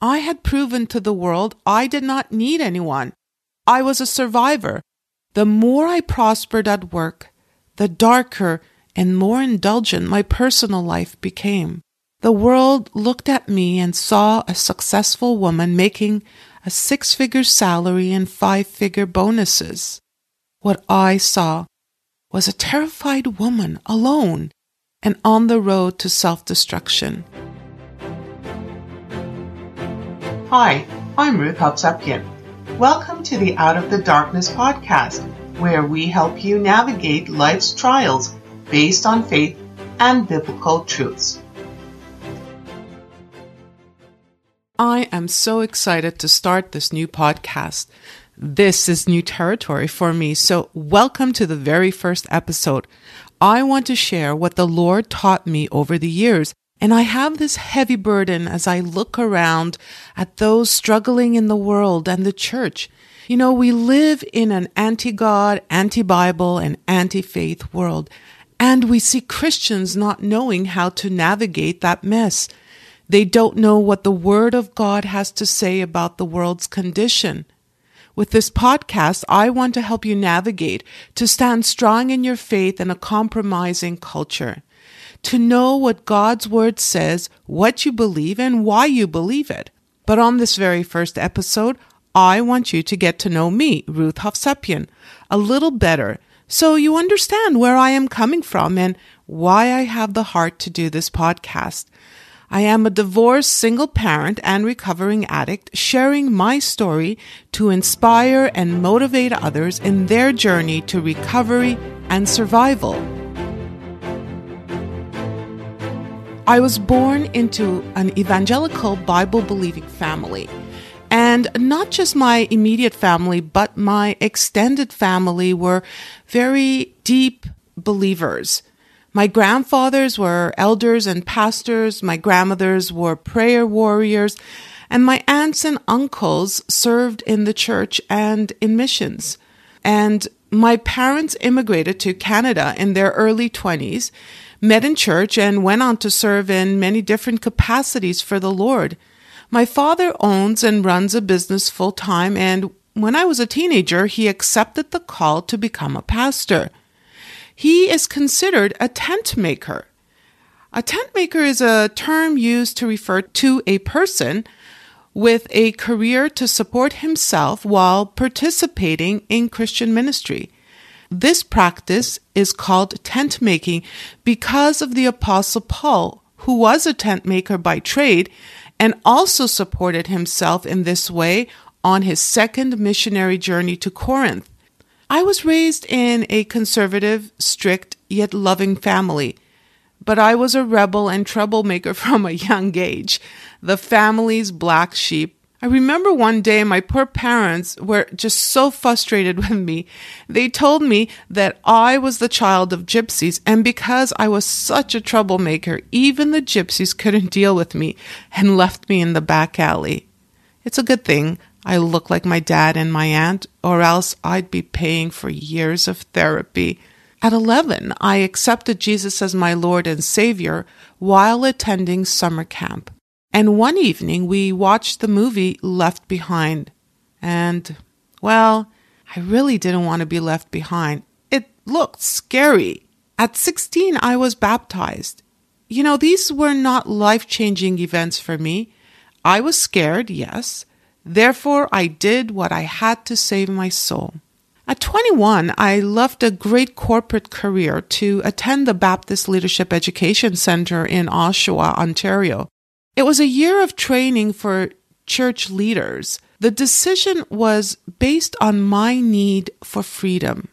I had proven to the world I did not need anyone. I was a survivor. The more I prospered at work, the darker and more indulgent my personal life became. The world looked at me and saw a successful woman making a six figure salary and five figure bonuses. What I saw was a terrified woman alone and on the road to self destruction. Hi, I'm Ruth Hovsepian. Welcome to the Out of the Darkness podcast, where we help you navigate life's trials based on faith and biblical truths. I am so excited to start this new podcast. This is new territory for me, so welcome to the very first episode. I want to share what the Lord taught me over the years, and I have this heavy burden as I look around at those struggling in the world and the church. You know, we live in an anti God, anti Bible, and anti faith world, and we see Christians not knowing how to navigate that mess. They don't know what the Word of God has to say about the world's condition. With this podcast, I want to help you navigate to stand strong in your faith in a compromising culture, to know what God's Word says, what you believe, and why you believe it. But on this very first episode, I want you to get to know me, Ruth Hovsepian, a little better so you understand where I am coming from and why I have the heart to do this podcast. I am a divorced single parent and recovering addict, sharing my story to inspire and motivate others in their journey to recovery and survival. I was born into an evangelical Bible believing family. And not just my immediate family, but my extended family were very deep believers. My grandfathers were elders and pastors. My grandmothers were prayer warriors. And my aunts and uncles served in the church and in missions. And my parents immigrated to Canada in their early 20s, met in church, and went on to serve in many different capacities for the Lord. My father owns and runs a business full time, and when I was a teenager, he accepted the call to become a pastor. He is considered a tent maker. A tent maker is a term used to refer to a person with a career to support himself while participating in Christian ministry. This practice is called tent making because of the Apostle Paul, who was a tent maker by trade and also supported himself in this way on his second missionary journey to Corinth. I was raised in a conservative, strict, yet loving family. But I was a rebel and troublemaker from a young age, the family's black sheep. I remember one day my poor parents were just so frustrated with me. They told me that I was the child of gypsies, and because I was such a troublemaker, even the gypsies couldn't deal with me and left me in the back alley. It's a good thing I look like my dad and my aunt, or else I'd be paying for years of therapy. At 11, I accepted Jesus as my Lord and Savior while attending summer camp. And one evening we watched the movie Left Behind. And, well, I really didn't want to be left behind. It looked scary. At 16, I was baptized. You know, these were not life changing events for me. I was scared, yes, Therefore, I did what I had to save my soul. At 21, I left a great corporate career to attend the Baptist Leadership Education Center in Oshawa, Ontario. It was a year of training for church leaders. The decision was based on my need for freedom,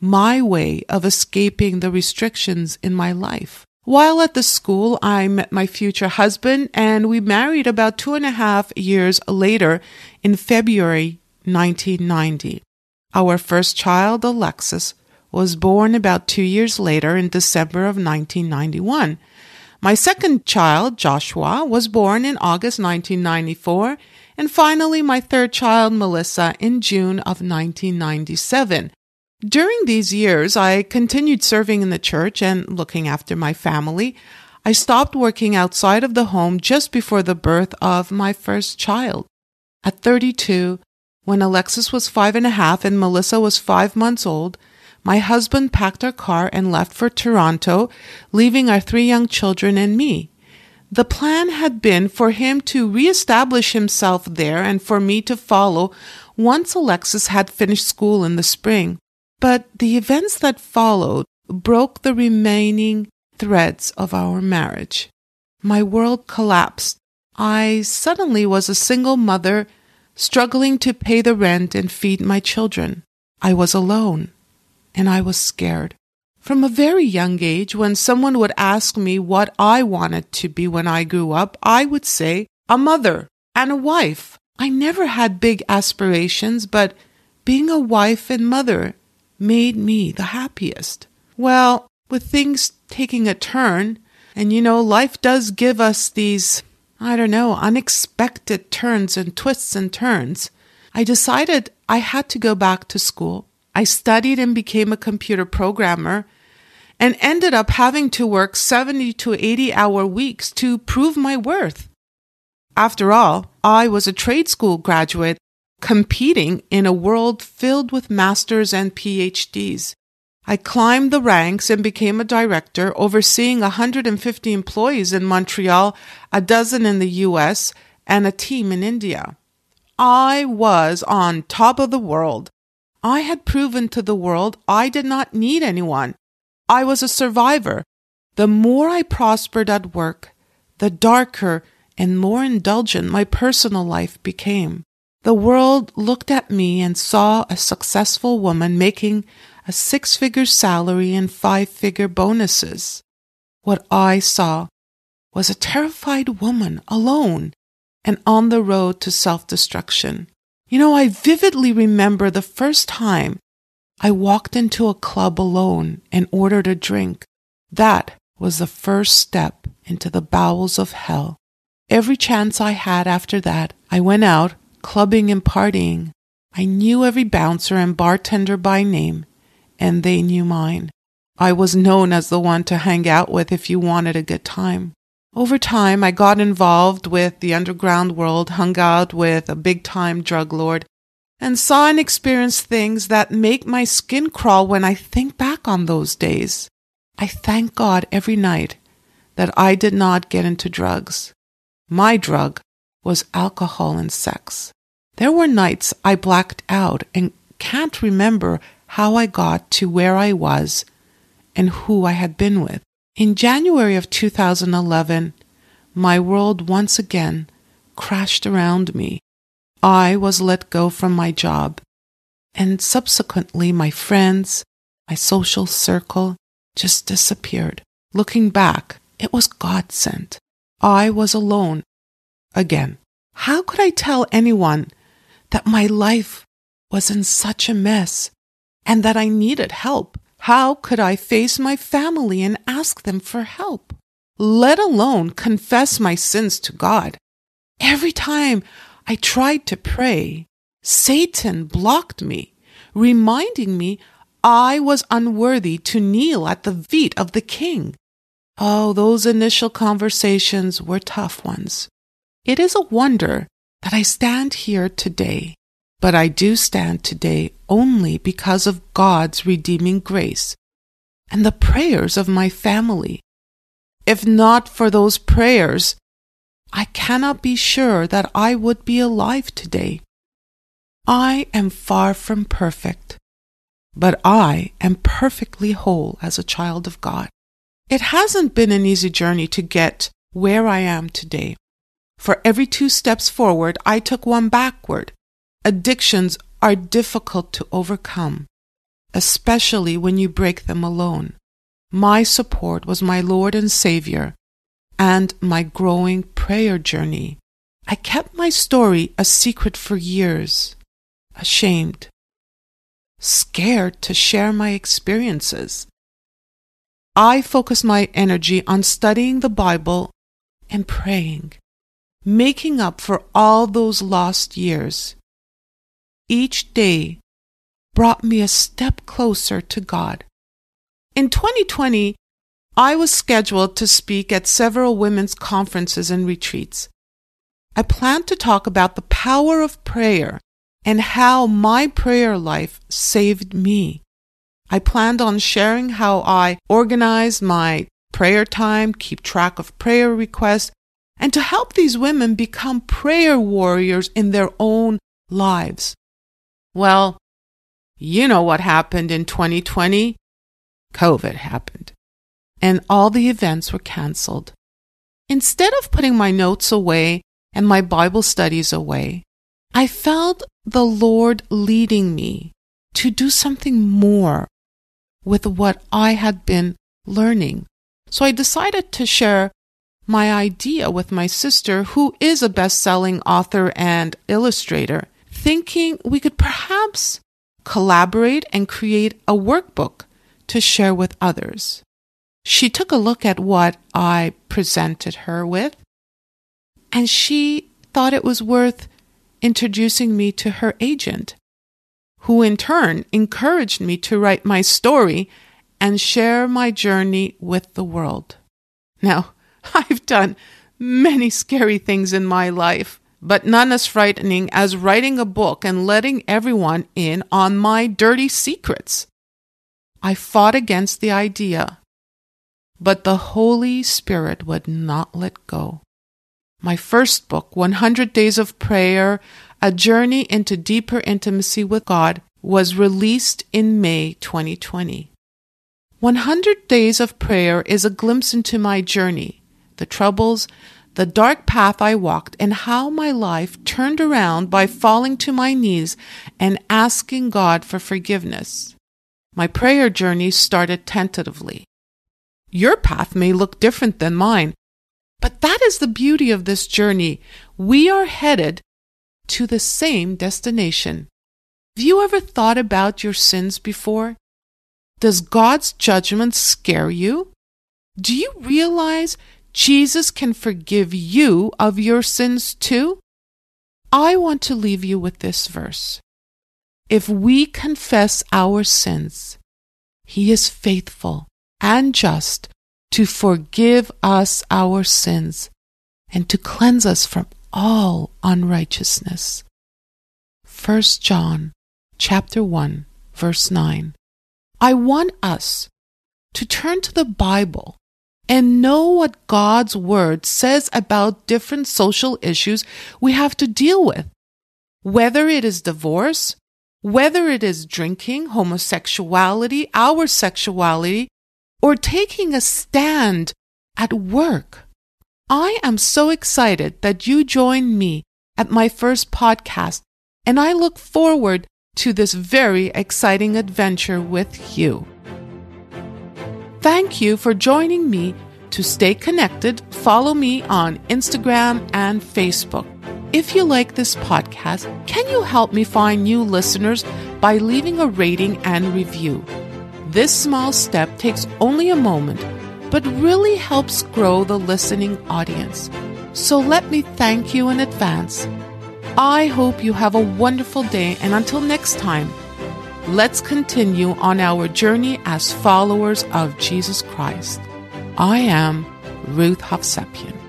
my way of escaping the restrictions in my life. While at the school, I met my future husband and we married about two and a half years later in February 1990. Our first child, Alexis, was born about two years later in December of 1991. My second child, Joshua, was born in August 1994, and finally my third child, Melissa, in June of 1997. During these years, I continued serving in the church and looking after my family. I stopped working outside of the home just before the birth of my first child. At 32, when Alexis was five and a half and Melissa was five months old, my husband packed our car and left for Toronto, leaving our three young children and me. The plan had been for him to reestablish himself there and for me to follow once Alexis had finished school in the spring. But the events that followed broke the remaining threads of our marriage. My world collapsed. I suddenly was a single mother struggling to pay the rent and feed my children. I was alone and I was scared. From a very young age, when someone would ask me what I wanted to be when I grew up, I would say a mother and a wife. I never had big aspirations, but being a wife and mother made me the happiest. Well, with things taking a turn, and you know, life does give us these, I don't know, unexpected turns and twists and turns. I decided I had to go back to school. I studied and became a computer programmer and ended up having to work 70 to 80 hour weeks to prove my worth. After all, I was a trade school graduate competing in a world filled with masters and PhDs. I climbed the ranks and became a director, overseeing 150 employees in Montreal, a dozen in the US, and a team in India. I was on top of the world. I had proven to the world I did not need anyone. I was a survivor. The more I prospered at work, the darker and more indulgent my personal life became. The world looked at me and saw a successful woman making a six figure salary and five figure bonuses. What I saw was a terrified woman alone and on the road to self destruction. You know, I vividly remember the first time I walked into a club alone and ordered a drink. That was the first step into the bowels of hell. Every chance I had after that, I went out clubbing and partying. I knew every bouncer and bartender by name, and they knew mine. I was known as the one to hang out with if you wanted a good time. Over time, I got involved with the underground world, hung out with a big time drug lord, and saw and experienced things that make my skin crawl when I think back on those days. I thank God every night that I did not get into drugs. My drug was alcohol and sex. There were nights I blacked out and can't remember how I got to where I was and who I had been with. In January of 2011, my world once again crashed around me. I was let go from my job, and subsequently my friends, my social circle just disappeared. Looking back, it was God sent. I was alone again. How could I tell anyone that my life was in such a mess and that I needed help? How could I face my family and ask them for help, let alone confess my sins to God? Every time I tried to pray, Satan blocked me, reminding me I was unworthy to kneel at the feet of the king. Oh, those initial conversations were tough ones. It is a wonder that I stand here today, but I do stand today only because of God's redeeming grace and the prayers of my family. If not for those prayers, I cannot be sure that I would be alive today. I am far from perfect, but I am perfectly whole as a child of God. It hasn't been an easy journey to get where I am today. For every two steps forward, I took one backward. Addictions are difficult to overcome, especially when you break them alone. My support was my Lord and Savior and my growing prayer journey. I kept my story a secret for years, ashamed, scared to share my experiences. I focused my energy on studying the Bible and praying making up for all those lost years. Each day brought me a step closer to God. In 2020, I was scheduled to speak at several women's conferences and retreats. I planned to talk about the power of prayer and how my prayer life saved me. I planned on sharing how I organize my prayer time, keep track of prayer requests, and to help these women become prayer warriors in their own lives. Well, you know what happened in 2020? COVID happened, and all the events were canceled. Instead of putting my notes away and my Bible studies away, I felt the Lord leading me to do something more with what I had been learning. So I decided to share my idea with my sister, who is a best selling author and illustrator, thinking we could perhaps collaborate and create a workbook to share with others. She took a look at what I presented her with, and she thought it was worth introducing me to her agent, who in turn encouraged me to write my story and share my journey with the world. Now, I've done many scary things in my life, but none as frightening as writing a book and letting everyone in on my dirty secrets. I fought against the idea, but the Holy Spirit would not let go. My first book, 100 Days of Prayer, A Journey into Deeper Intimacy with God, was released in May 2020. 100 Days of Prayer is a glimpse into my journey, the troubles, the dark path I walked, and how my life turned around by falling to my knees and asking God for forgiveness. My prayer journey started tentatively. Your path may look different than mine, but that is the beauty of this journey. We are headed to the same destination. Have you ever thought about your sins before? Does God's judgment scare you? Do you realize Jesus can forgive you of your sins too? I want to leave you with this verse. If we confess our sins, He is faithful and just to forgive us our sins and to cleanse us from all unrighteousness. 1 John chapter 1 verse 9. I want us to turn to the Bible and know what God's word says about different social issues we have to deal with. Whether it is divorce, whether it is drinking, homosexuality, our sexuality, or taking a stand at work. I am so excited that you joined me at my first podcast, and I look forward to this very exciting adventure with you. Thank you for joining me. To stay connected, follow me on Instagram and Facebook. If you like this podcast, can you help me find new listeners by leaving a rating and review? This small step takes only a moment, but really helps grow the listening audience. So let me thank you in advance. I hope you have a wonderful day, and until next time, let's continue on our journey as followers of Jesus Christ. I am Ruth Hovsepian.